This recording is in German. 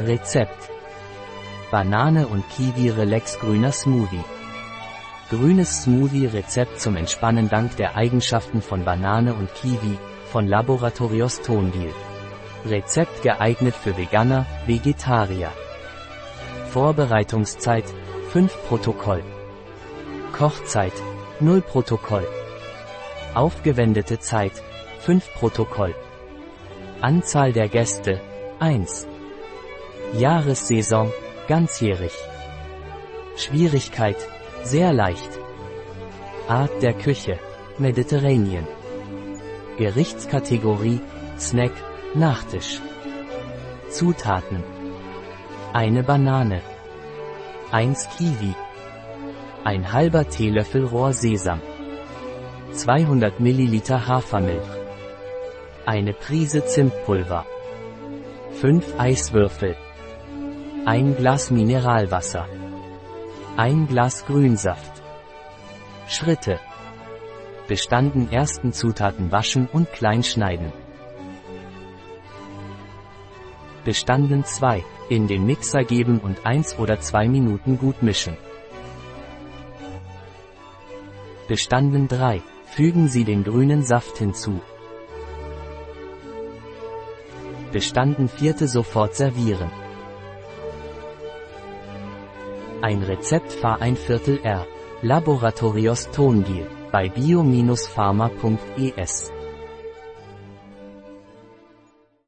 Rezept. Banane und Kiwi Relax grüner Smoothie. Grünes Smoothie-Rezept zum Entspannen dank der Eigenschaften von Banane und Kiwi, von Laboratorios Tondil. Rezept geeignet für Veganer, Vegetarier. Vorbereitungszeit, 5 Protokoll. Kochzeit, 0 Protokoll. Aufgewendete Zeit, 5 Protokoll. Anzahl der Gäste, 1. Jahressaison, ganzjährig. Schwierigkeit, sehr leicht. Art der Küche, Mediterranean. Gerichtskategorie, Snack, Nachtisch. Zutaten. Eine Banane. 1 Kiwi. Ein halber Teelöffel Rohrsesam. 200 Milliliter Hafermilch. Eine Prise Zimtpulver. 5 Eiswürfel. Ein Glas Mineralwasser. Ein Glas Grünsaft. Schritte. Bestanden ersten Zutaten waschen und klein schneiden. Bestanden 2. In den Mixer geben und 1 oder 2 Minuten gut mischen. Bestanden 3. Fügen Sie den grünen Saft hinzu. Bestanden 4. Sofort servieren. Ein Rezept Fahr ein Viertel R. Laboratorios Tongil bei bio-pharma.es